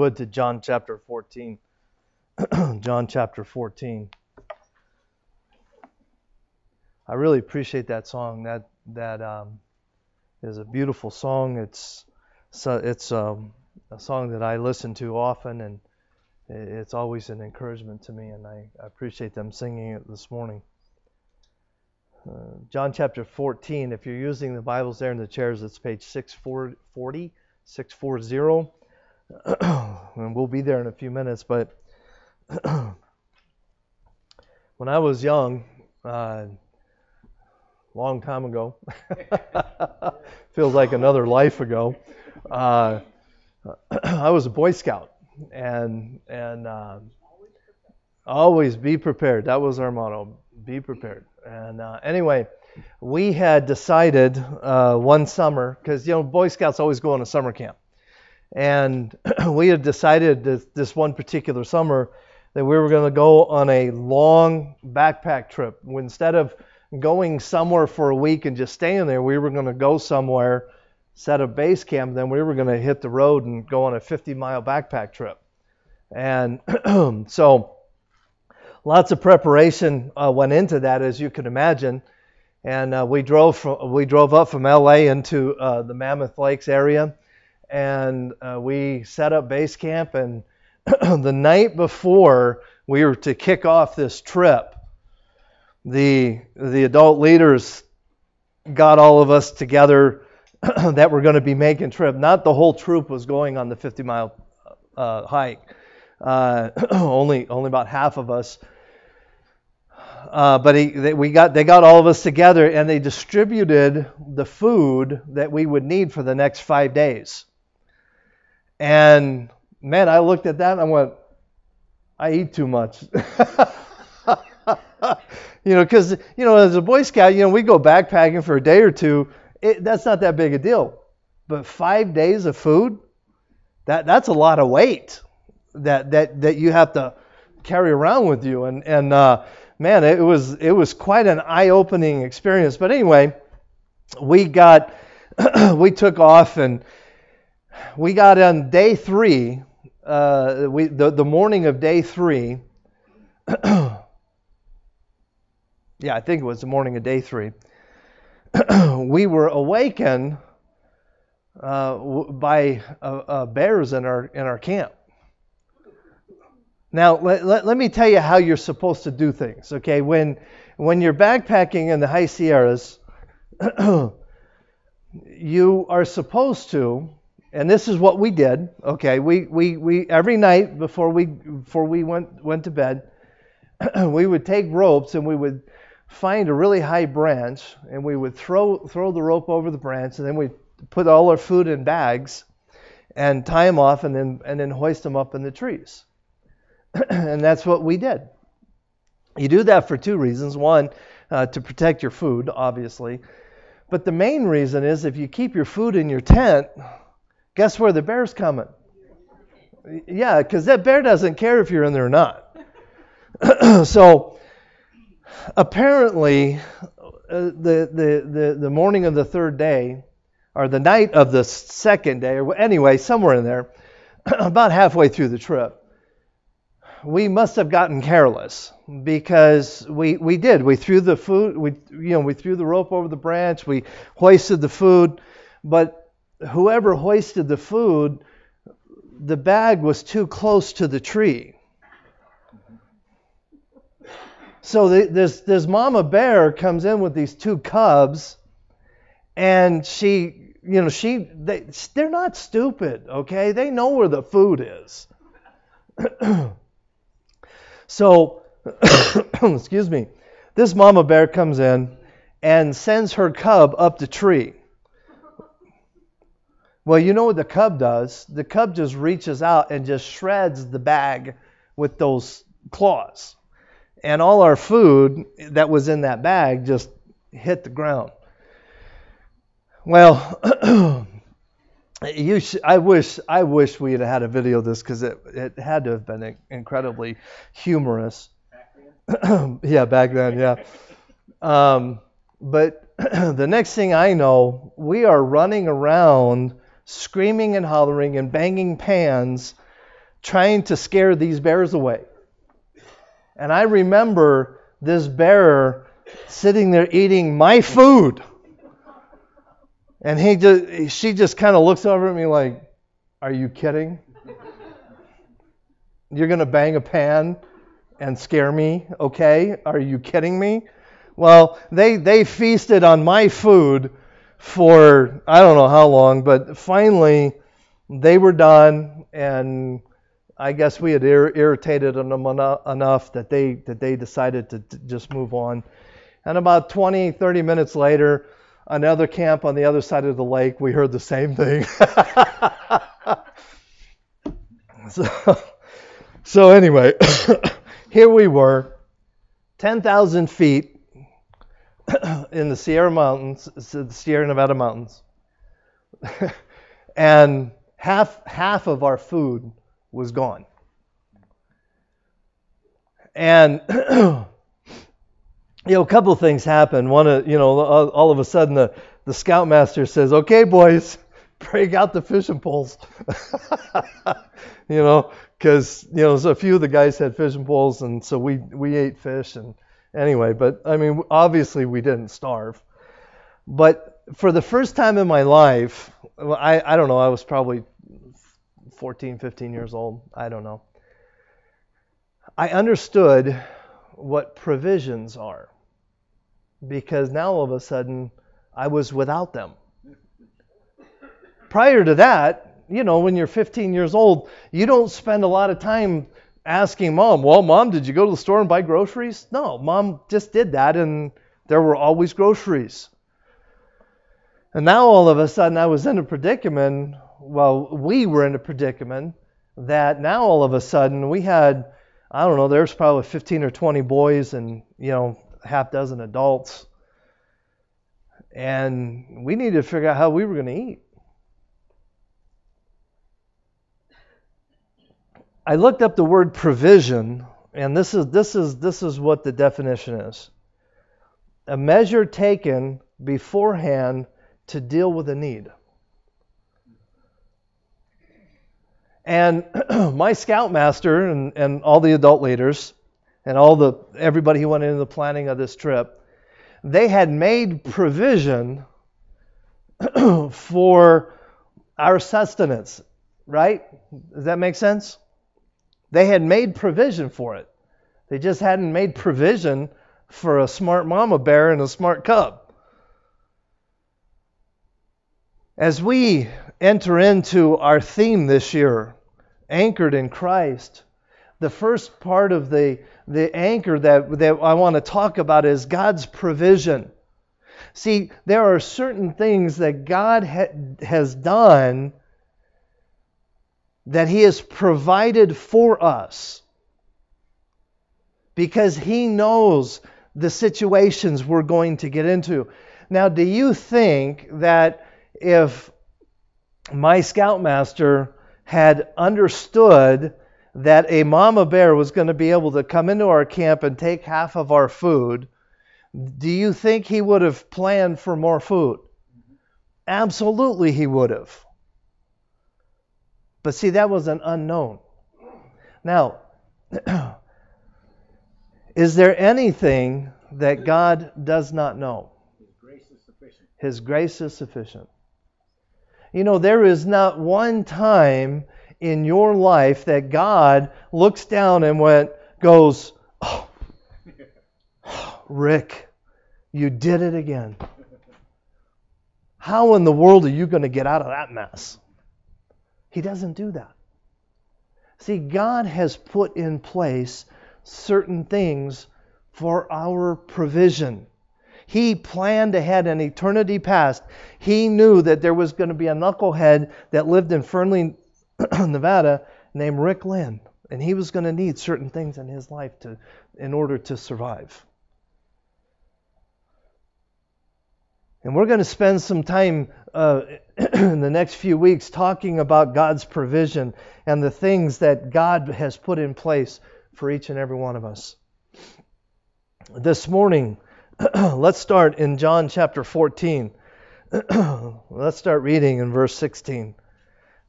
would, to John chapter 14. John chapter 14. I really appreciate that song. That that um, is a beautiful song. It's so it's um, a song that I listen to often, and it's always an encouragement to me. And I, I appreciate them singing it this morning. Uh, John chapter 14. If you're using the Bibles there in the chairs, it's page 640, 640. and we'll be there in a few minutes. But when I was young, uh, long time ago, feels like another life ago, uh, I was a Boy Scout, and and uh, always be prepared. That was our motto: be prepared. And uh, anyway, we had decided uh, one summer because you know Boy Scouts always go on a summer camp, and we had decided this, this one particular summer that we were going to go on a long backpack trip. Instead of going somewhere for a week and just staying there, we were going to go somewhere, set a base camp, then we were going to hit the road and go on a 50 mile backpack trip. And so lots of preparation uh, went into that, as you can imagine. And uh, we drove from, we drove up from LA into uh, the Mammoth Lakes area, and uh, we set up base camp. And the night before we were to kick off this trip, the the adult leaders got all of us together that were going to be making trip. Not the whole troop was going on the 50 mile uh, hike. Uh, only only about half of us. Uh, but he, they, we got they got all of us together and they distributed the food that we would need for the next five days. And man, I looked at that and I went, I eat too much. you know, because you know, as a Boy Scout, you know, we go backpacking for a day or two. It, that's not that big a deal. But five days of food, that that's a lot of weight that that that you have to carry around with you. And and uh, man, it was it was quite an eye-opening experience. But anyway, we got we took off and we got on day three. Uh, we the the morning of day three. yeah, I think it was the morning of day three, we were awakened uh, by uh, uh, bears in our in our camp. Now, let, let, let, me tell you how you're supposed to do things. Okay, when when you're backpacking in the high Sierras, you are supposed to, and this is what we did. Okay, we we, we every night before we before we went went to bed, we would take ropes and we would find a really high branch and we would throw throw the rope over the branch and then we put all our food in bags and tie them off and then and then hoist them up in the trees. and that's what we did. You do that for two reasons. One, uh, to protect your food, obviously. But the main reason is if you keep your food in your tent, guess where the bear's coming? Yeah, because that bear doesn't care if you're in there or not. so apparently, uh, the, the, the, the morning of the third day, or the night of the second day, or anyway, somewhere in there, about halfway through the trip, we must have gotten careless because we, we did. We threw the food, we, you know, we threw the rope over the branch, we hoisted the food, but whoever hoisted the food, the bag was too close to the tree. So the, this this mama bear comes in with these two cubs, and she, you know, she they they're not stupid, okay? They know where the food is. so, excuse me, this mama bear comes in and sends her cub up the tree. Well, you know what the cub does? The cub just reaches out and just shreds the bag with those claws and all our food that was in that bag just hit the ground. Well, you sh- I wish I wish we had had a video of this because it, it had to have been incredibly humorous. yeah, back then, yeah. Um, but the next thing I know, we are running around screaming and hollering and banging pans trying to scare these bears away. And I remember this bear sitting there eating my food. And he just, she just kind of looks over at me like, Are you kidding? You're going to bang a pan and scare me, okay? Are you kidding me? Well, they, they feasted on my food for I don't know how long, but finally they were done, and I guess we had ir- irritated them enough that they that they decided to, to just move on. And about 20, 30 minutes later, another camp on the other side of the lake, we heard the same thing. so, so anyway, here we were, 10,000 feet in the Sierra Mountains, the Sierra Nevada mountains, and half half of our food was gone. And you know, a couple of things happened. One, of, you know, all of a sudden the the scoutmaster says, "Okay, boys, break out the fishing poles." you know, because you know, so a few of the guys had fishing poles, and so we we ate fish and anyway, but I mean, obviously we didn't starve. But for the first time in my life, I, I don't know, I was probably 14, 15 years old. I don't know. I understood what provisions are because now all of a sudden I was without them. Prior to that, you know, when you're 15 years old, you don't spend a lot of time asking mom, well, mom, did you go to the store and buy groceries? No, mom just did that, and there were always groceries. And now all of a sudden I was in a predicament, well, we were in a predicament that now all of a sudden we had, I don't know, there's probably 15 or 20 boys and, you know, half dozen adults. And we needed to figure out how we were going to eat. I looked up the word provision, and this is this is this is what the definition is. A measure taken beforehand to deal with a need. And my scoutmaster and, and all the adult leaders and all the everybody who went into the planning of this trip, they had made provision for our sustenance, right? Does that make sense? They had made provision for it. They just hadn't made provision for a smart mama bear and a smart cub. As we enter into our theme this year, anchored in Christ, the first part of the, the anchor that, that I want to talk about is God's provision. See, there are certain things that God ha- has done that He has provided for us because He knows the situations we're going to get into. Now, do you think that if my scoutmaster had understood that a mama bear was going to be able to come into our camp and take half of our food, do you think he would have planned for more food? Absolutely, he would have. But see, that was an unknown. Now, is there anything that God does not know? His grace is sufficient. His grace is sufficient. You know, there is not one time in your life that God looks down and went, goes, oh, Rick, you did it again. How in the world are you going to get out of that mess? He doesn't do that. See, God has put in place certain things for our provision. He planned ahead in eternity past. He knew that there was going to be a knucklehead that lived in Fernley, Nevada, named Rick Lynn, and he was going to need certain things in his life to, in order to survive. And we're going to spend some time uh, in the next few weeks talking about God's provision and the things that God has put in place for each and every one of us. This morning, let's start in John chapter 14. let's start reading in verse 16.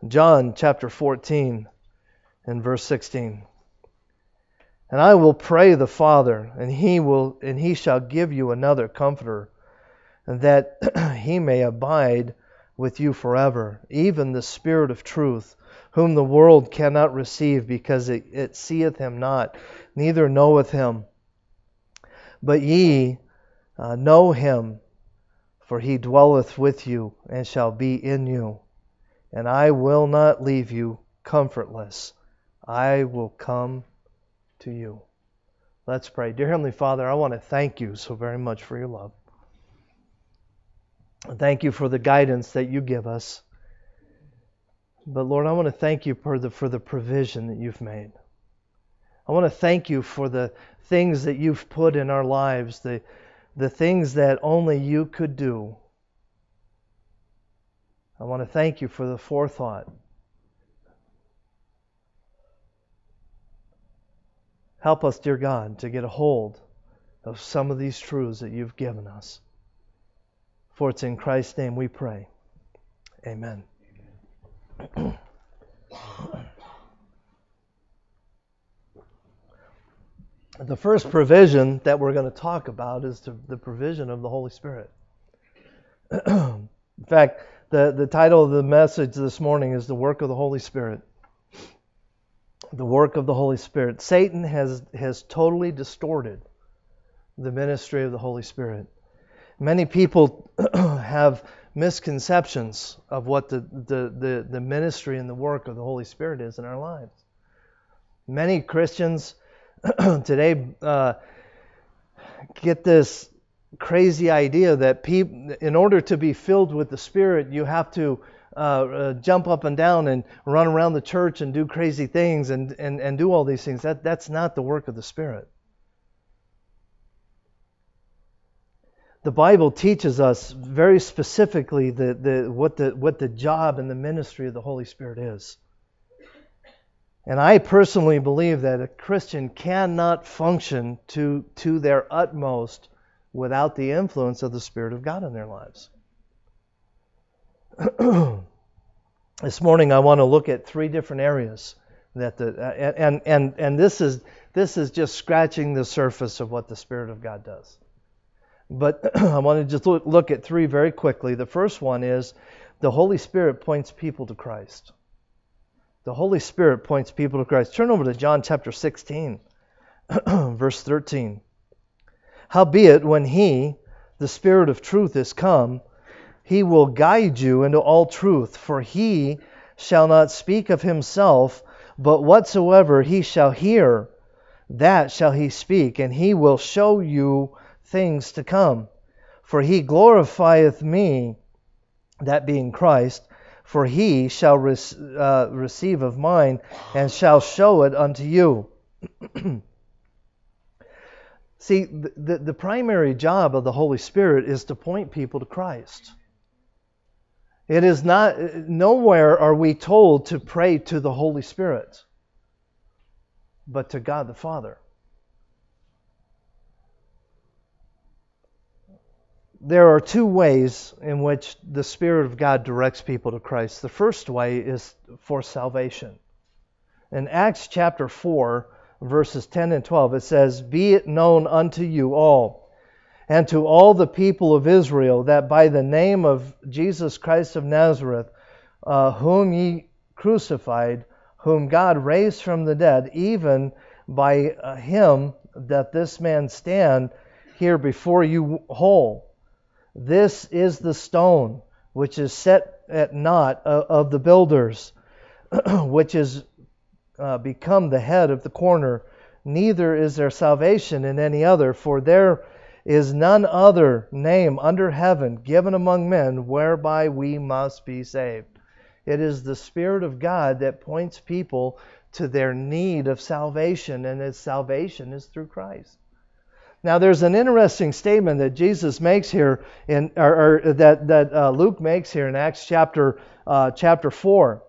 John chapter 14, in verse 16. And I will pray the Father, and he will and he shall give you another comforter, and that he may abide with you forever, even the Spirit of truth, whom the world cannot receive, because it, it seeth him not, neither knoweth him. But ye uh, know him, for he dwelleth with you, and shall be in you. And I will not leave you comfortless. I will come to you. Let's pray. Dear Heavenly Father, I want to thank you so very much for your love. Thank you for the guidance that you give us. But Lord, I want to thank you for the, for the provision that you've made. I want to thank you for the things that you've put in our lives, the, the things that only you could do. I want to thank you for the forethought Help us, dear God, to get a hold of some of these truths that you've given us. For it's in Christ's name we pray. Amen. the first provision that we're going to talk about is the provision of the Holy Spirit. in fact, the, the title of the message this morning is The Work of the Holy Spirit the work of the Holy Spirit. Satan has, has totally distorted the ministry of the Holy Spirit. Many people have misconceptions of what the, the, the, the, ministry and the work of the Holy Spirit is in our lives. Many Christians today uh, get this crazy idea that in order to be filled with the Spirit, you have to uh, uh, jump up and down and run around the church and do crazy things and, and, and do all these things. That, that's not the work of the Spirit. The Bible teaches us very specifically the, the, what, the, what the job and the ministry of the Holy Spirit is. And I personally believe that a Christian cannot function to, to their utmost without the influence of the Spirit of God in their lives. this morning I want to look at three different areas that the and and and this is this is just scratching the surface of what the Spirit of God does. But I want to just look, at three very quickly. The first one is the Holy Spirit points people to Christ. The Holy Spirit points people to Christ. Turn over to John chapter 16, verse 13. Howbeit, when He, the Spirit of truth, is come, he will guide you into all truth, for he shall not speak of himself, but whatsoever he shall hear, that shall he speak, and he will show you things to come. For he glorifieth me, that being Christ, for he shall re- uh, receive of mine, and shall show it unto you. See, the, the, the primary job of the Holy Spirit is to point people to Christ. It is not, nowhere are we told to pray to the Holy Spirit, but to God the Father. There are two ways in which the Spirit of God directs people to Christ. The first way is for salvation. In Acts chapter 4, verses 10 and 12, it says, Be it known unto you all and to all the people of Israel that by the name of Jesus Christ of Nazareth, uh, whom ye crucified, whom God raised from the dead, even by uh, him that this man stand here before you whole. This is the stone which is set at naught of the builders, which is uh, become the head of the corner. Neither is there salvation in any other, for there is none other name under heaven given among men whereby we must be saved. It is the Spirit of God that points people to their need of salvation, and its salvation is through Christ. Now, there's an interesting statement that Jesus makes here, in, or, or that, that uh, Luke makes here in Acts chapter, uh, chapter 4.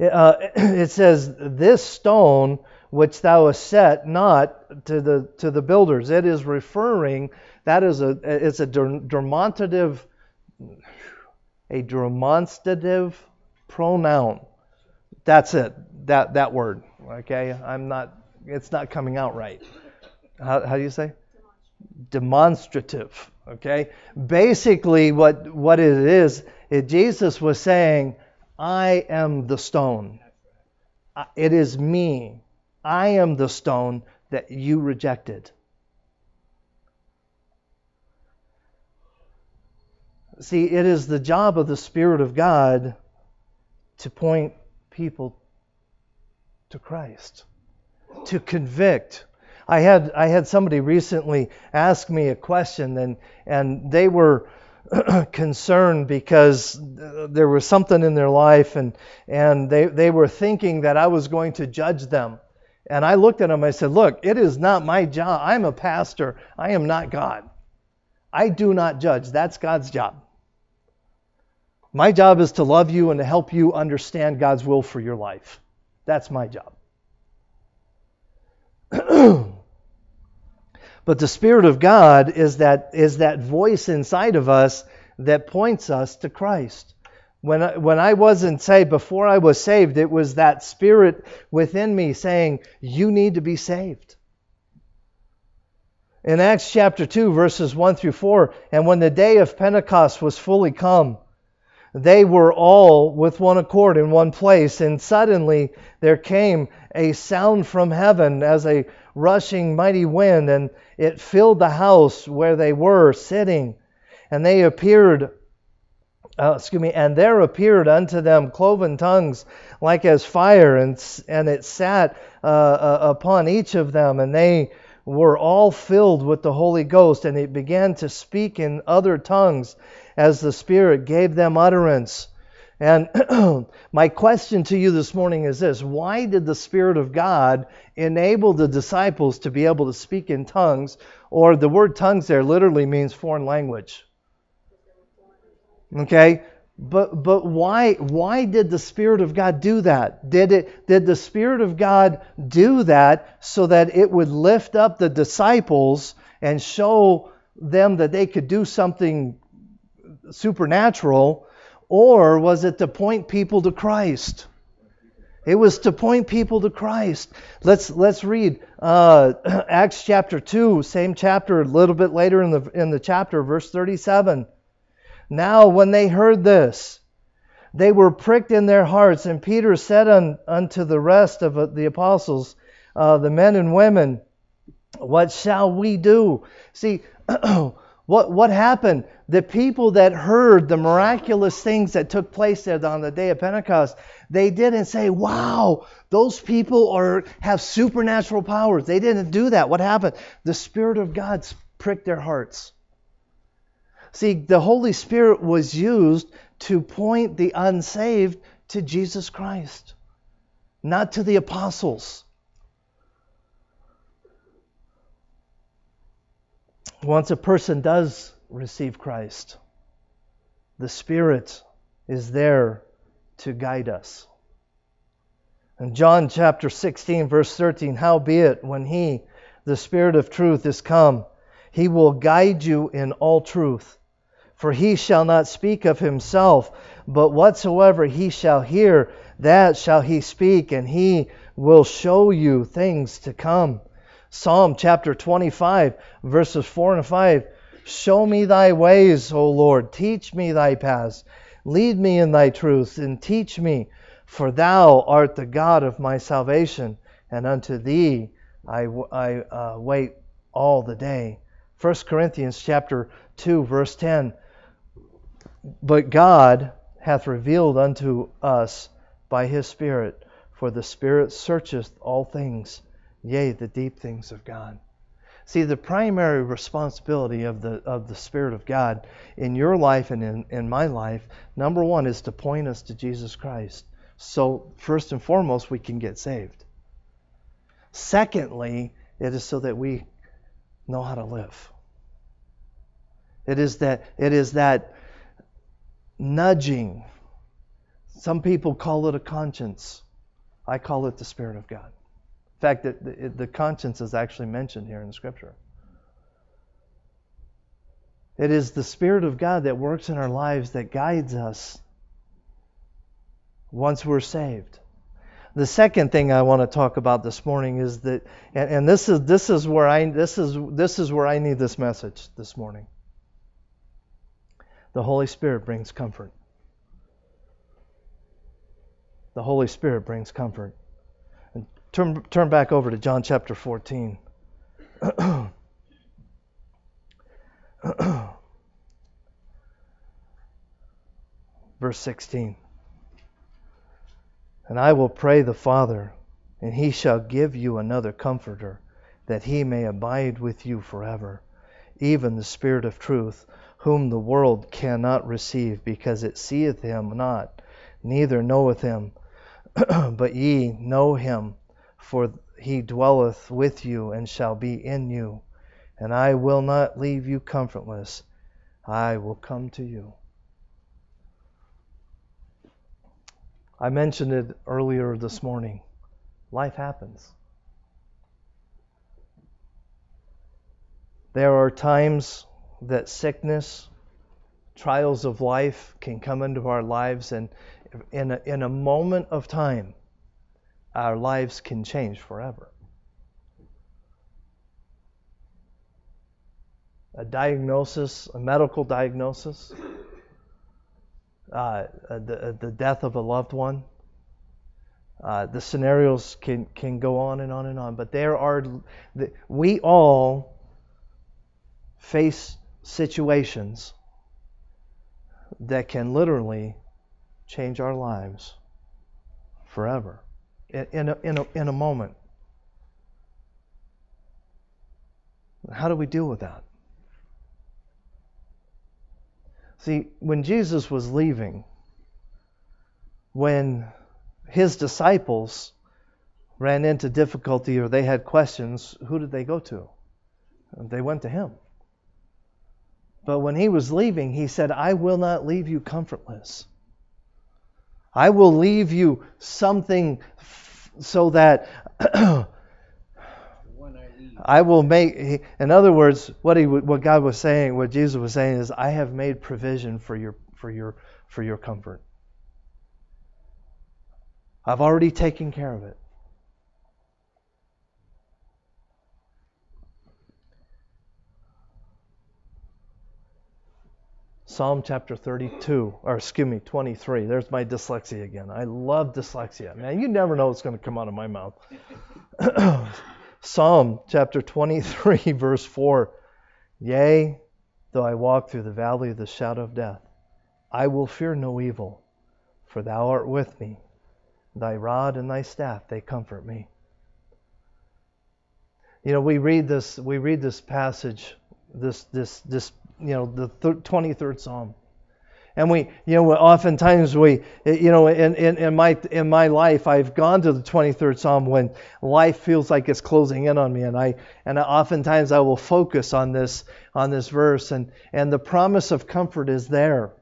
Uh, it says, This stone which thou hast set not to the to the builders. It is referring that is a it's a demonstrative a demonstrative pronoun That's it. That that word. Okay. I'm not. It's not coming out right. How, how do you say? Demonstrative. Okay. Basically, what what it is, it, Jesus was saying, "I am the stone. It is me. I am the stone that you rejected." See, it is the job of the Spirit of God to point people to Christ, to convict. I had I had somebody recently ask me a question and and they were concerned because there was something in their life and and they they were thinking that I was going to judge them. And I looked at them I said, "Look, it is not my job. I'm a pastor. I am not God. I do not judge. That's God's job. My job is to love you and to help you understand God's will for your life. That's my job. but the Spirit of God is that, is that voice inside of us that points us to Christ. When I, when I wasn't saved, before I was saved, it was that Spirit within me saying, You need to be saved. In Acts chapter 2, verses 1 through 4, and when the day of Pentecost was fully come, they were all with one accord in one place, and suddenly there came a sound from heaven as a rushing mighty wind, and it filled the house where they were sitting. And they appeared, uh, excuse me, and there appeared unto them cloven tongues like as fire, and, and it sat uh, uh, upon each of them, and they were all filled with the Holy Ghost, and they began to speak in other tongues as the Spirit gave them utterance. And my question to you this morning is this Why did the Spirit of God enable the disciples to be able to speak in tongues? Or the word tongues there literally means foreign language. Okay? But but why why did the Spirit of God do that? Did it did the Spirit of God do that so that it would lift up the disciples and show them that they could do something supernatural, or was it to point people to Christ? It was to point people to Christ. Let's let's read uh, Acts chapter two, same chapter, a little bit later in the in the chapter, verse thirty-seven. Now, when they heard this, they were pricked in their hearts, and Peter said un, unto the rest of uh, the apostles, uh, the men and women, What shall we do? See, what what happened? the people that heard the miraculous things that took place there on the day of Pentecost, they didn't say, "Wow, those people are have supernatural powers." They didn't do that. What happened? The Spirit of God pricked their hearts. See, the Holy Spirit was used to point the unsaved to Jesus Christ, not to the apostles. Once a person does receive Christ. The Spirit is there to guide us. In John chapter 16, verse 13, howbeit, when He, the Spirit of truth, is come, He will guide you in all truth. For He shall not speak of Himself, but whatsoever He shall hear, that shall He speak, and He will show you things to come. Psalm chapter 25, verses 4 and 5 Show me thy ways, O Lord. Teach me thy paths. Lead me in thy truth, and teach me, for thou art the God of my salvation, and unto thee I, I uh, wait all the day. 1 Corinthians chapter 2, verse 10. But God hath revealed unto us by his Spirit, for the Spirit searcheth all things, yea, the deep things of God. See, the primary responsibility of the, of the Spirit of God in your life and in, in my life, number one, is to point us to Jesus Christ. So, first and foremost, we can get saved. Secondly, it is so that we know how to live. It is that, it is that nudging. Some people call it a conscience. I call it the Spirit of God fact, that the, the conscience is actually mentioned here in the scripture. It is the Spirit of God that works in our lives that guides us once we're saved. the second thing I want to talk about this morning is that, and, and this is this is where I this is this is where I need this message this morning. The Holy Spirit brings comfort. The Holy Spirit brings comfort. Turn turn back over to John chapter 14. Verse 16. And I will pray the Father, and he shall give you another comforter, that he may abide with you forever, even the Spirit of truth, whom the world cannot receive, because it seeth him not, neither knoweth him. but ye know him, for he dwelleth with you and shall be in you. And I will not leave you comfortless, I will come to you. I mentioned it earlier this morning. Life happens. There are times that sickness, trials of life can come into our lives, and in a, in a moment of time, our lives can change forever. A diagnosis, a medical diagnosis, uh, the, the death of a loved one. Uh, the scenarios can, can go on and on and on, but there are, we all face situations that can literally change our lives forever in, a, in, a, in a moment. How do we deal with that? See, when Jesus was leaving, when his disciples ran into difficulty or they had questions, who did they go to? They went to him. But when he was leaving, he said, I will not leave you comfortless. I will leave you something so that I will make. In other words, what he, what God was saying, what Jesus was saying is, I have made provision for your, for your, for your comfort. I've already taken care of it. Psalm chapter 32, or excuse me, 23. There's my dyslexia again. I love dyslexia. Man, you never know what's going to come out of my mouth. Psalm chapter 23, verse 4 Yea, though I walk through the valley of the shadow of death, I will fear no evil, for thou art with me. Thy rod and thy staff, they comfort me. You know, we read this, we read this passage, this, this, this, you know, the 23rd Psalm. And we, you know, oftentimes we, you know, in, in, in, my, in my life, I've gone to the 23rd Psalm when life feels like it's closing in on me. And I, and oftentimes I will focus on this, on this verse. And, and the promise of comfort is there.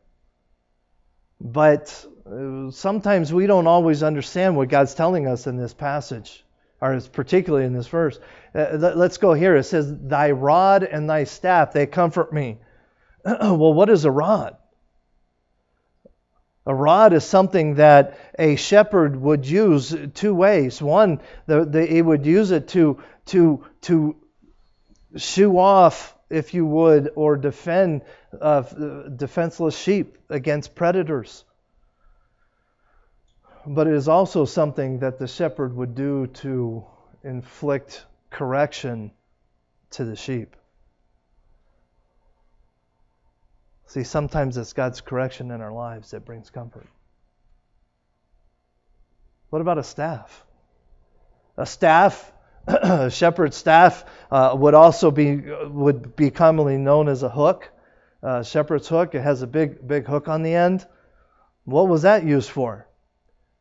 But uh, sometimes we don't always understand what God's telling us in this passage, or particularly in this verse. Uh, let's go here. It says, Thy rod and thy staff, they comfort me. well, what is a rod? A rod is something that a shepherd would use two ways. One, the, the, he would use it to, to, to shoo off, if you would, or defend uh, defenseless sheep against predators. But it is also something that the shepherd would do to inflict correction to the sheep. See, sometimes it's God's correction in our lives that brings comfort. What about a staff? A staff, a shepherd's staff, uh, would also be would be commonly known as a hook. Uh, shepherd's hook. It has a big big hook on the end. What was that used for?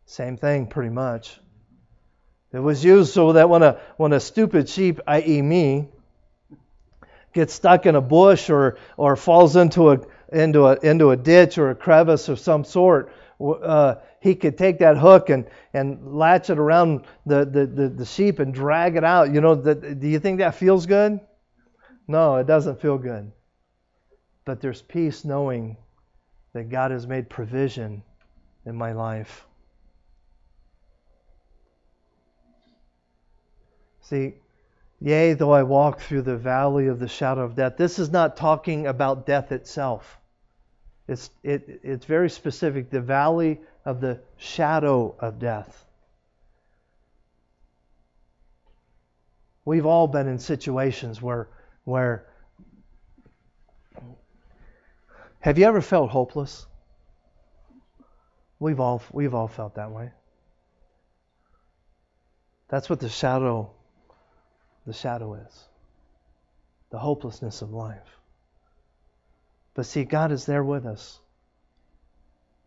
Same thing, pretty much. It was used so that when a when a stupid sheep, i.e., me, gets stuck in a bush or or falls into a into a into a ditch or a crevice of some sort, uh, he could take that hook and, and latch it around the, the, the, the sheep and drag it out. You know, the, do you think that feels good? No, it doesn't feel good. But there's peace knowing that God has made provision in my life. See, yea, though I walk through the valley of the shadow of death, this is not talking about death itself. It's, it, it's very specific the valley of the shadow of death. We've all been in situations where, where have you ever felt hopeless? We've all, we've all felt that way. That's what the shadow, the shadow is. The hopelessness of life. But see, God is there with us.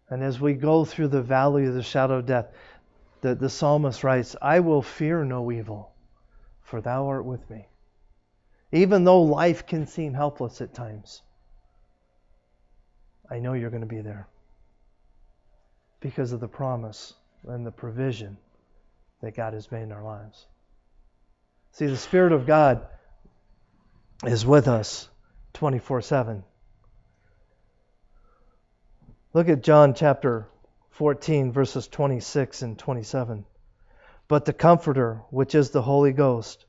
And as we go through the valley of the shadow of death, the, the psalmist writes, I will fear no evil, for thou art with me. Even though life can seem helpless at times, I know you're going to be there because of the promise and the provision that God has made in our lives. See, the Spirit of God is with us 24 7. Look at John chapter 14, verses 26 and 27. But the Comforter, which is the Holy Ghost,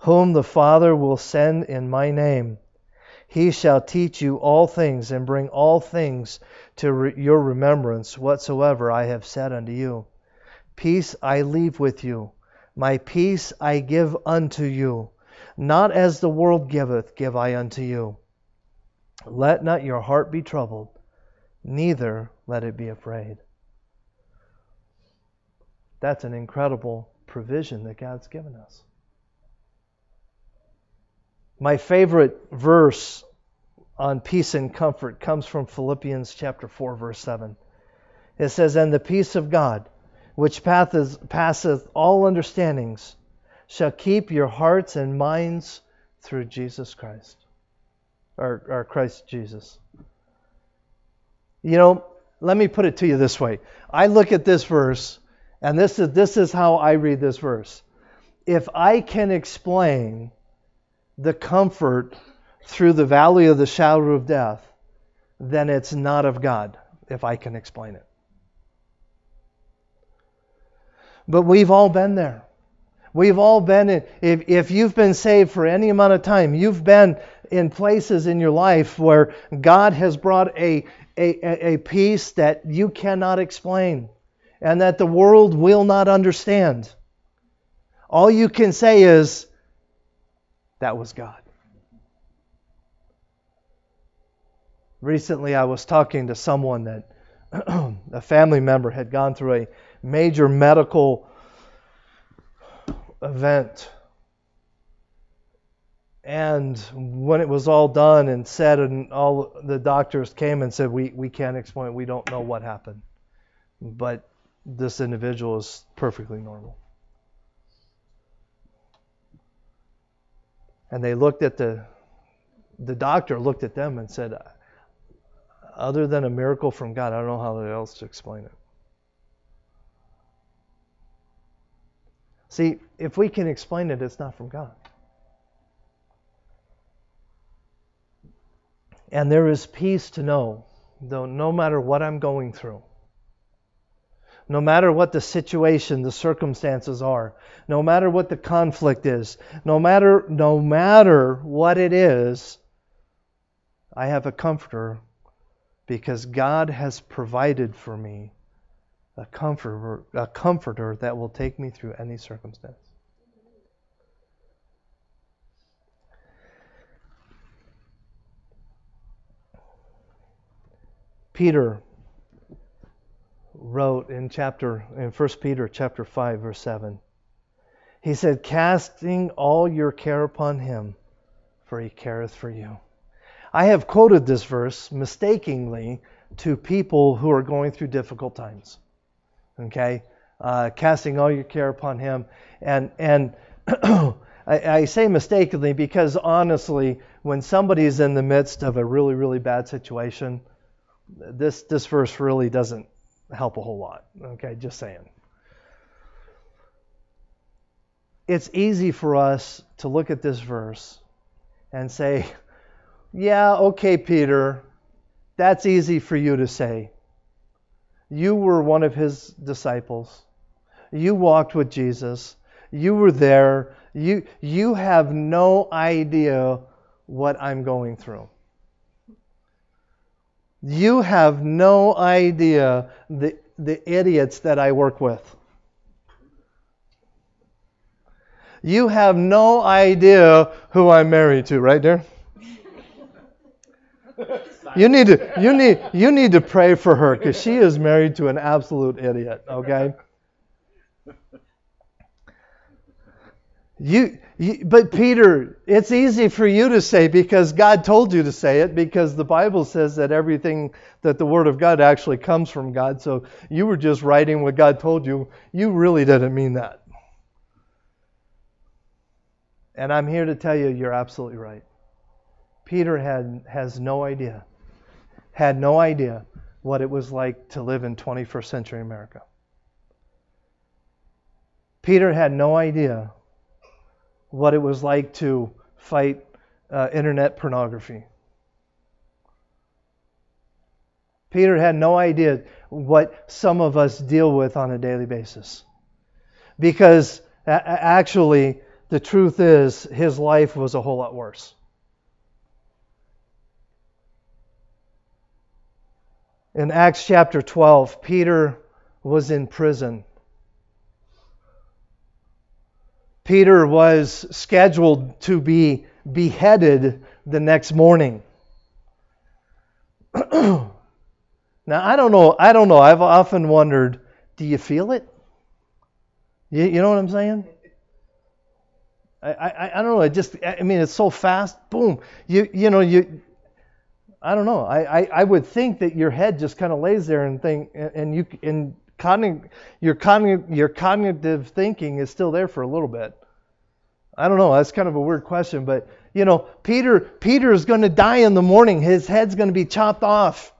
whom the Father will send in my name, he shall teach you all things and bring all things to re- your remembrance whatsoever I have said unto you. Peace I leave with you, my peace I give unto you. Not as the world giveth, give I unto you. Let not your heart be troubled, neither let it be afraid. That's an incredible provision that God's given us. My favorite verse on peace and comfort comes from Philippians chapter 4 verse 7. It says, "And the peace of God, which passeth all understandings, shall keep your hearts and minds through Jesus Christ." Or, or Christ Jesus. You know, let me put it to you this way. I look at this verse, and this is this is how I read this verse. If I can explain the comfort through the valley of the shadow of death, then it's not of God, if I can explain it. But we've all been there. We've all been in, if, if you've been saved for any amount of time, you've been in places in your life where God has brought a, a, a peace that you cannot explain and that the world will not understand. All you can say is, that was God. Recently, I was talking to someone that a family member had gone through a major medical event. And when it was all done and said, and all the doctors came and said, We, we can't explain we don't know what happened. But this individual is perfectly normal. And they looked at the the doctor looked at them and said, other than a miracle from God, I don't know how else to explain it. See, if we can explain it, it's not from God. And there is peace to know, though, no matter what I'm going through, no matter what the situation, the circumstances are, no matter what the conflict is, no matter no matter what it is, I have a comforter because God has provided for me a comforter, a comforter that will take me through any circumstance. Peter wrote in chapter in 1 Peter chapter 5 verse 7. He said, "Casting all your care upon him, for he careth for you." I have quoted this verse mistakenly to people who are going through difficult times. Okay? Uh, casting all your care upon him. And, and I, I say mistakenly because honestly, when somebody is in the midst of a really, really bad situation, this, this verse really doesn't help a whole lot. Okay, just saying. It's easy for us to look at this verse and say, yeah, okay, Peter, that's easy for you to say. You were one of his disciples. You walked with Jesus. You were there. You, you have no idea what I'm going through. You have no idea the, the idiots that I work with. You have no idea who I'm married to, right there? You need to you need you need to pray for her because she is married to an absolute idiot. Okay. You, but Peter, it's easy for you to say because God told you to say it because the Bible says that everything that the Word of God actually comes from God. So you were just writing what God told you. You really didn't mean that. And I'm here to tell you, you're absolutely right. Peter had has no idea, had no idea what it was like to live in 21st century America. Peter had no idea what it was like to fight uh, internet pornography. Peter had no idea what some of us deal with on a daily basis. Because actually, the truth is, his life was a whole lot worse. In Acts chapter 12, Peter was in prison Peter was scheduled to be beheaded the next morning. now I don't know. I don't know. I've often wondered, do you feel it? You, you know what I'm saying? I, I, I don't know. It just I mean it's so fast. Boom. You you know you. I don't know. I, I, I would think that your head just kind of lays there and think and you and cognitive, your, cognitive, your cognitive thinking is still there for a little bit. I don't know. That's kind of a weird question, but you know, Peter Peter is going to die in the morning. His head's going to be chopped off.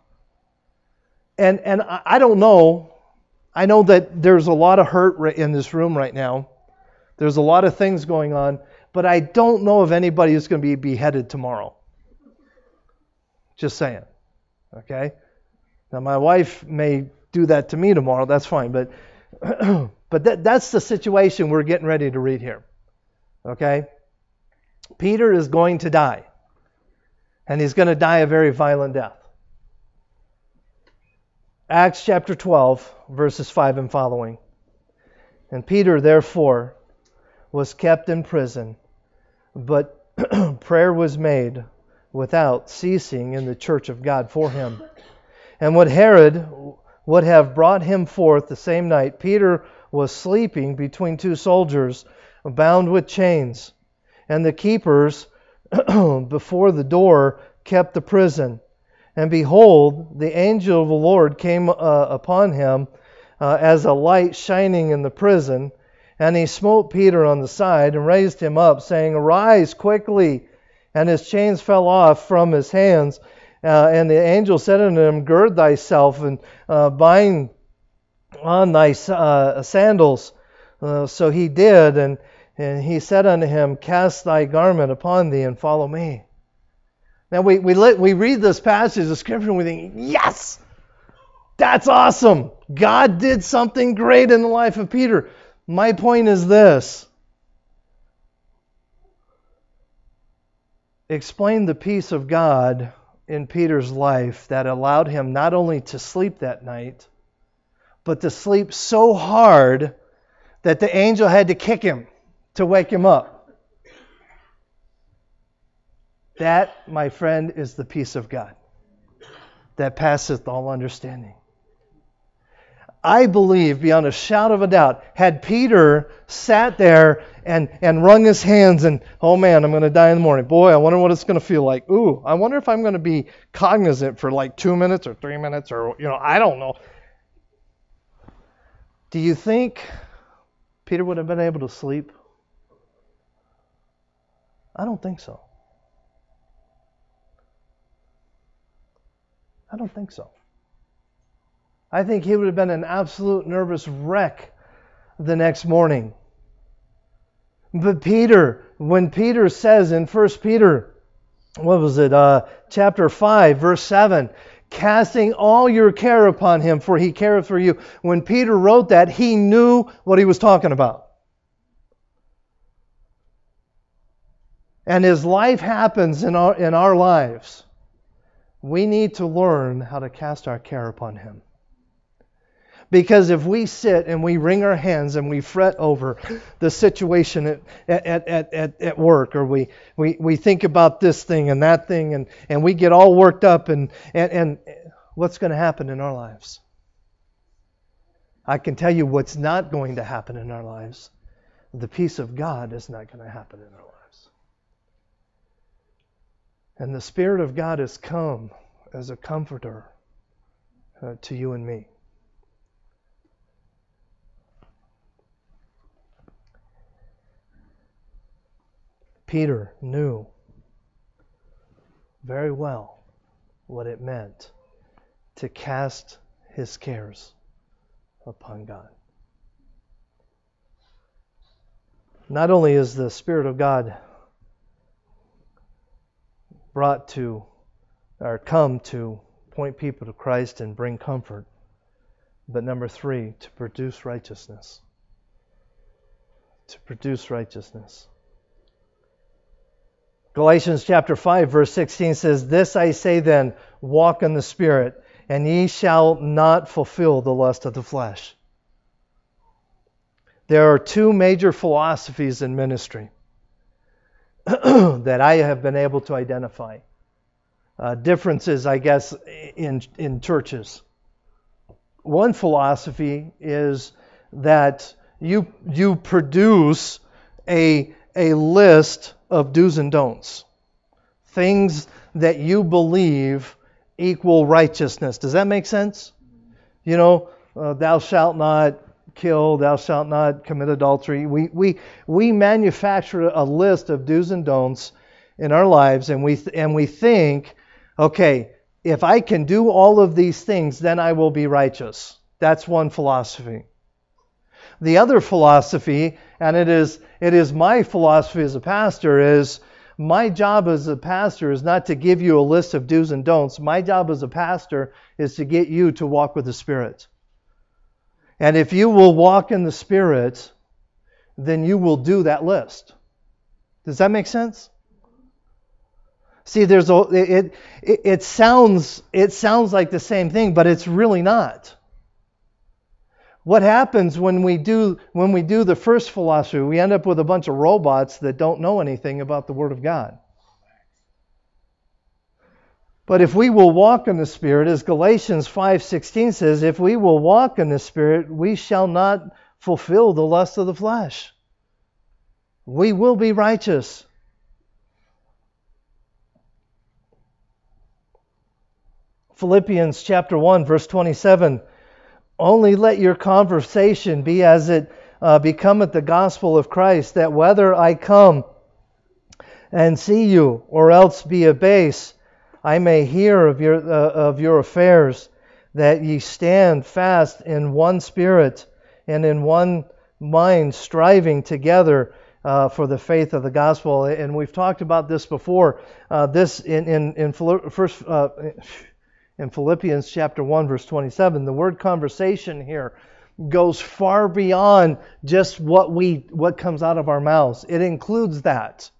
And and I don't know. I know that there's a lot of hurt in this room right now. There's a lot of things going on, but I don't know if anybody is going to be beheaded tomorrow. Just saying. Okay? Now my wife may do that to me tomorrow, that's fine. But, but that, that's the situation we're getting ready to read here. Okay? Peter is going to die. And he's going to die a very violent death. Acts chapter 12, verses 5 and following. And Peter, therefore, was kept in prison, but prayer was made without ceasing in the church of God for him. And what Herod would have brought him forth the same night, Peter was sleeping between two soldiers, bound with chains. And the keepers before the door kept the prison. And behold, the angel of the Lord came uh, upon him uh, as a light shining in the prison. And he smote Peter on the side and raised him up, saying, Arise quickly. And his chains fell off from his hands. Uh, and the angel said unto him, Gird thyself and uh, bind on thy uh, sandals. Uh, so he did, and, and he said unto him, Cast thy garment upon thee and follow me. Now we, we, let, we read this passage of Scripture and we think, Yes! That's awesome! God did something great in the life of Peter. My point is this. Explain the peace of God in Peter's life that allowed him not only to sleep that night, but to sleep so hard that the angel had to kick him to wake him up. That, my friend, is the peace of God that passeth all understanding. I believe beyond a shout of a doubt, had Peter sat there and, and wrung his hands and, oh man, I'm going to die in the morning. Boy, I wonder what it's going to feel like. Ooh, I wonder if I'm going to be cognizant for like two minutes or three minutes or, you know, I don't know. Do you think Peter would have been able to sleep? I don't think so. I don't think so. I think he would have been an absolute nervous wreck the next morning. But Peter, when Peter says in 1 Peter, what was it, uh, chapter 5, verse 7, casting all your care upon him, for he careth for you. When Peter wrote that, he knew what he was talking about. and as life happens in our, in our lives, we need to learn how to cast our care upon Him. Because if we sit and we wring our hands and we fret over the situation at, at, at, at, at work, or we, we, we think about this thing and that thing, and, and we get all worked up, and, and, and what's going to happen in our lives? I can tell you what's not going to happen in our lives. The peace of God is not going to happen in our lives. And the Spirit of God has come as a comforter uh, to you and me. Peter knew very well what it meant to cast his cares upon God. Not only is the Spirit of God brought to or come to point people to Christ and bring comfort, but number three, to produce righteousness. To produce righteousness. Galatians chapter 5 verse 16 says, "This I say then, walk in the spirit, and ye shall not fulfill the lust of the flesh." There are two major philosophies in ministry that I have been able to identify. Uh, differences, I guess, in in churches. One philosophy is that you you produce a a list of do's and don'ts. Things that you believe equal righteousness. Does that make sense? You know, uh, thou shalt not kill, thou shalt not commit adultery. We, we, we manufacture a list of do's and don'ts in our lives, and we, and we think, okay, if I can do all of these things, then I will be righteous. That's one philosophy. The other philosophy, and it is, it is my philosophy as a pastor, is my job as a pastor is not to give you a list of do's and don'ts. My job as a pastor is to get you to walk with the Spirit. And if you will walk in the Spirit, then you will do that list. Does that make sense? See, there's a, it, it, it sounds it sounds like the same thing, but it's really not. What happens when we do when we do the first philosophy? We end up with a bunch of robots that don't know anything about the Word of God. But if we will walk in the Spirit, as Galatians 5:16 says, if we will walk in the Spirit, we shall not fulfill the lust of the flesh. We will be righteous. Philippians chapter 1 verse 27 only let your conversation be as it uh, becometh the gospel of Christ, that whether I come and see you, or else be abased, I may hear of your, uh, of your affairs, that ye stand fast in one spirit and in one mind, striving together uh, for the faith of the gospel. And we've talked about this before. Uh, this in in, in first uh, in Philippians chapter 1 verse 27. The word conversation here goes far beyond just what we what comes out of our mouths. It includes that.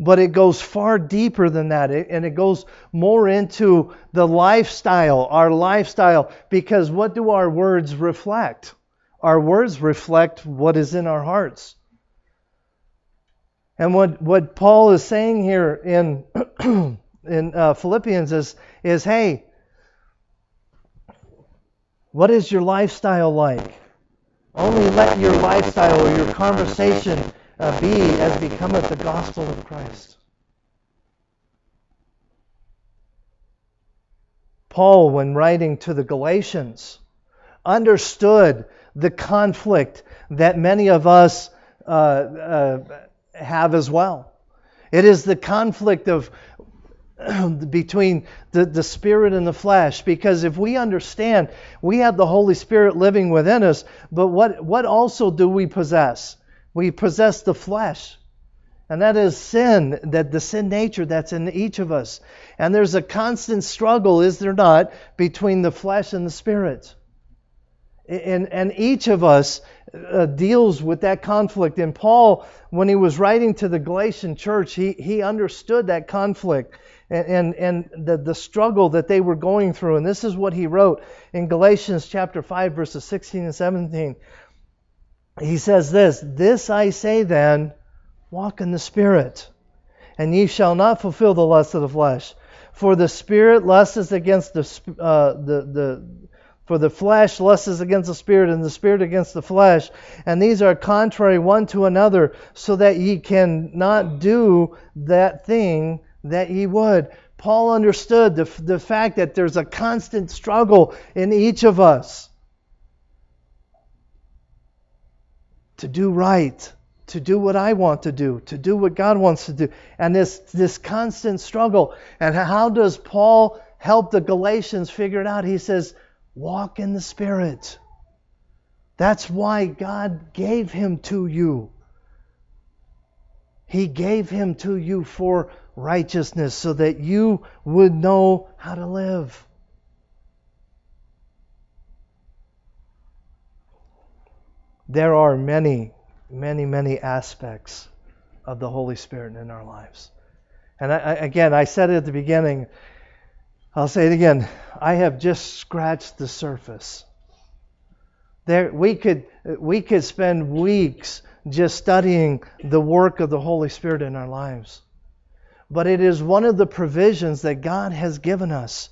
But it goes far deeper than that, and it goes more into the lifestyle, our lifestyle, because what do our words reflect? Our words reflect what is in our hearts. And what, what Paul is saying here in in uh, Philippians is, is hey, what is your lifestyle like? Only let your lifestyle or your conversation uh, be as becometh the gospel of Christ. Paul, when writing to the Galatians, understood the conflict that many of us uh, uh, have as well. It is the conflict of between the, the spirit and the flesh. Because if we understand we have the Holy Spirit living within us, but what, what also do we possess? We possess the flesh. And that is sin, that the sin nature that's in each of us. And there's a constant struggle, is there not, between the flesh and the spirit. And, and each of us uh, deals with that conflict. And Paul, when he was writing to the Galatian church, he, he understood that conflict and, and, and the, the struggle that they were going through. And this is what he wrote in Galatians chapter 5, verses 16 and 17. He says this This I say then, walk in the Spirit, and ye shall not fulfill the lust of the flesh. For the Spirit lusts against the, uh, the, the for the flesh lusts against the spirit, and the spirit against the flesh. And these are contrary one to another, so that ye cannot do that thing that he would. Paul understood the, the fact that there's a constant struggle in each of us to do right, to do what I want to do, to do what God wants to do. And this, this constant struggle. And how does Paul help the Galatians figure it out? He says, Walk in the Spirit. That's why God gave him to you. He gave him to you for righteousness so that you would know how to live. There are many, many, many aspects of the Holy Spirit in our lives. And I, again, I said it at the beginning, I'll say it again. I have just scratched the surface. There, we could we could spend weeks just studying the work of the Holy Spirit in our lives. But it is one of the provisions that God has given us.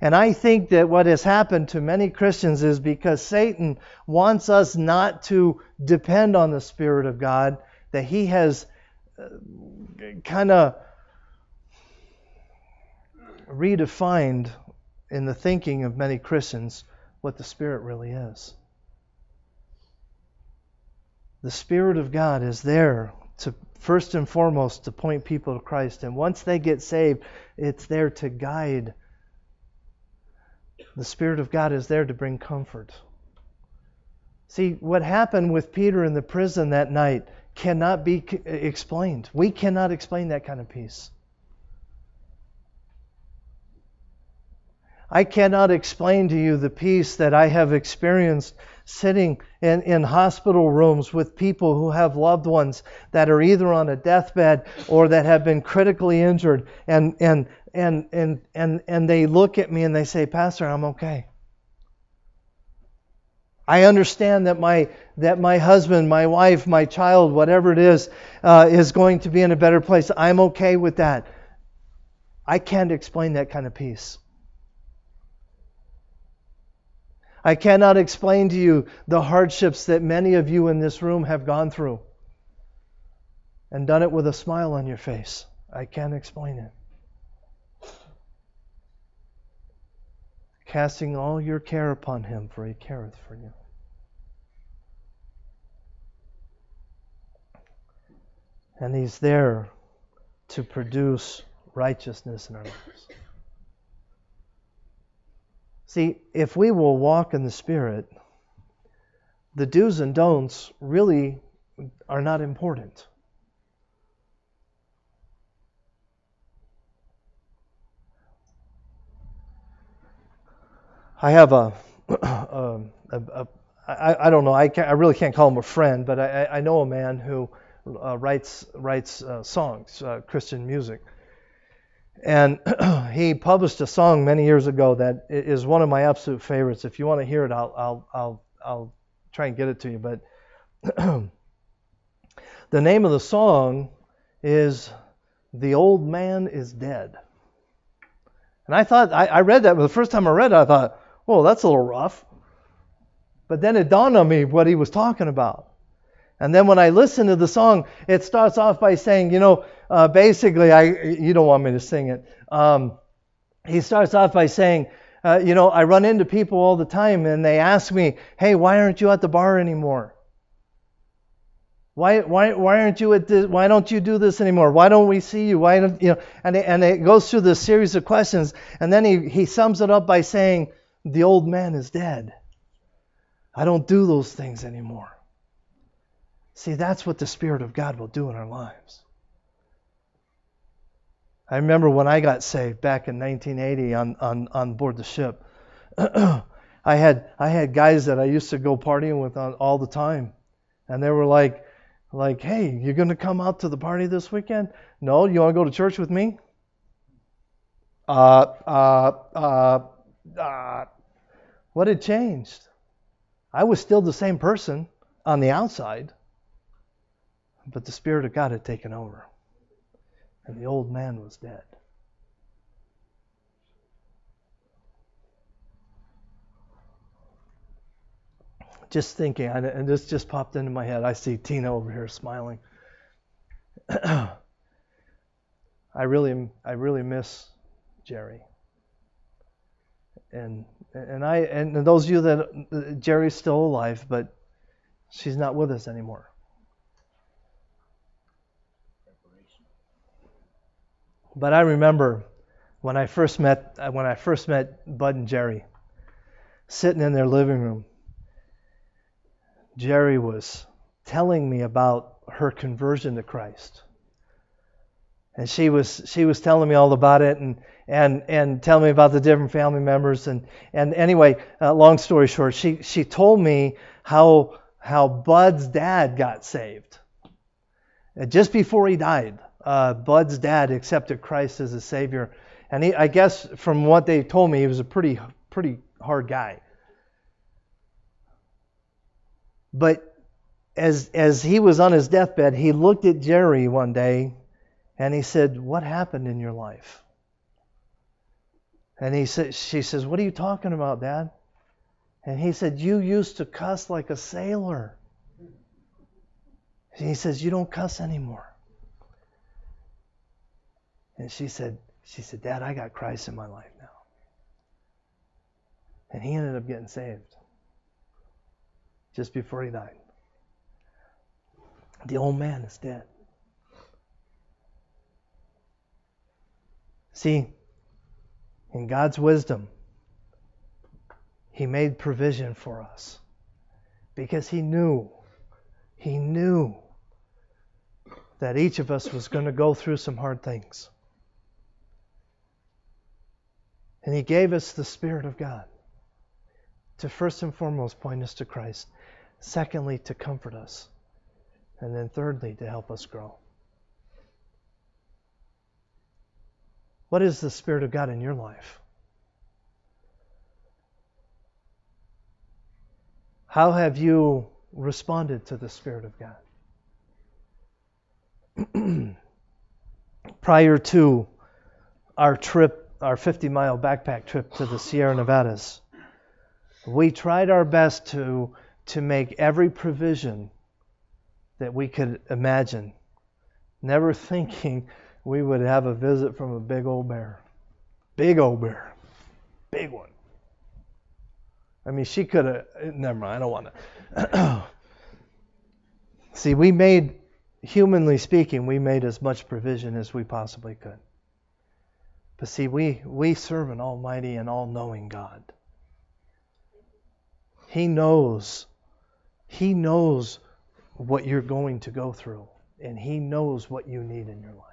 And I think that what has happened to many Christians is because Satan wants us not to depend on the Spirit of God, that he has uh, kind of redefined in the thinking of many Christians what the Spirit really is. The Spirit of God is there to first and foremost to point people to Christ. And once they get saved, it's there to guide. The Spirit of God is there to bring comfort. See, what happened with Peter in the prison that night cannot be explained. We cannot explain that kind of peace. I cannot explain to you the peace that I have experienced sitting in, in hospital rooms with people who have loved ones that are either on a deathbed or that have been critically injured and and and and and, and they look at me and they say, Pastor, I'm okay. I understand that my that my husband, my wife, my child, whatever it is, uh, is going to be in a better place. I'm okay with that. I can't explain that kind of peace. I cannot explain to you the hardships that many of you in this room have gone through and done it with a smile on your face. I can't explain it. Casting all your care upon him, for he careth for you. And he's there to produce righteousness in our lives. See, if we will walk in the Spirit, the do's and don'ts really are not important. I have a, a, a, a I, I don't know, I, I really can't call him a friend, but I, I know a man who uh, writes, writes uh, songs, uh, Christian music. And he published a song many years ago that is one of my absolute favorites. If you want to hear it, I'll I'll I'll, I'll try and get it to you. But the name of the song is "The Old Man Is Dead." And I thought I, I read that, the first time I read it, I thought, "Whoa, that's a little rough." But then it dawned on me what he was talking about. And then when I listen to the song, it starts off by saying, you know, uh, basically, I you don't want me to sing it. Um, he starts off by saying, uh, you know, I run into people all the time and they ask me, hey, why aren't you at the bar anymore? Why, why, why aren't you at this? Why don't you do this anymore? Why don't we see you? Why don't you know? And and it goes through this series of questions, and then he, he sums it up by saying, "The old man is dead. I don't do those things anymore." See, that's what the Spirit of God will do in our lives. I remember when I got saved back in 1980 on, on, on board the ship. I had I had guys that I used to go partying with all the time, and they were like, like, hey, you're gonna come out to the party this weekend? No, you want to go to church with me? Uh, uh, uh, uh. What had changed? I was still the same person on the outside, but the Spirit of God had taken over, and the old man was dead. just thinking, and this just popped into my head. I see Tina over here smiling. I really, I really miss Jerry. And and I and those of you that Jerry's still alive, but she's not with us anymore. But I remember when I first met when I first met Bud and Jerry, sitting in their living room Jerry was telling me about her conversion to Christ. And she was she was telling me all about it and and and telling me about the different family members and and anyway, uh, long story short, she she told me how how Bud's dad got saved. Uh, just before he died, uh, Bud's dad accepted Christ as a savior, and he, I guess from what they told me, he was a pretty pretty hard guy. But as, as he was on his deathbed, he looked at Jerry one day and he said, What happened in your life? And he said, she says, What are you talking about, Dad? And he said, You used to cuss like a sailor. And he says, You don't cuss anymore. And she said, She said, Dad, I got Christ in my life now. And he ended up getting saved just before he died. The old man is dead. See, in God's wisdom, He made provision for us because He knew, He knew that each of us was going to go through some hard things. And He gave us the Spirit of God to first and foremost point us to Christ. Secondly, to comfort us. And then thirdly, to help us grow. What is the Spirit of God in your life? How have you responded to the Spirit of God? Prior to our trip, our 50 mile backpack trip to the Sierra Nevadas, we tried our best to to make every provision that we could imagine, never thinking we would have a visit from a big old bear. Big old bear. Big one. I mean, she could have. Never mind, I don't want to. See, we made, humanly speaking, we made as much provision as we possibly could. But see, we, we serve an almighty and all knowing God. He knows he knows what you're going to go through, and He knows what you need in your life.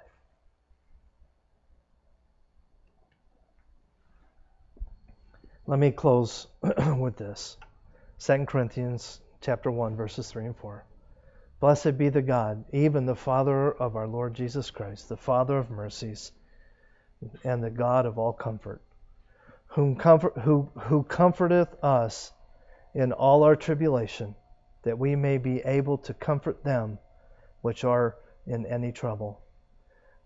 Let me close with this. 2 Corinthians chapter 1 verses 3 and 4. Blessed be the God, even the Father of our Lord Jesus Christ, the Father of mercies, and the God of all comfort, whom comfort, who, who comforteth us in all our tribulation that we may be able to comfort them which are in any trouble,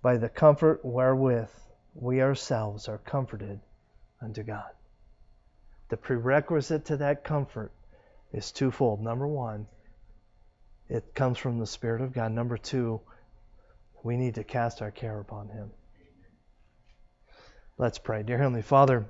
by the comfort wherewith we ourselves are comforted unto God. The prerequisite to that comfort is twofold. Number one, it comes from the Spirit of God. Number two, we need to cast our care upon Him. Let's pray. Dear Heavenly Father,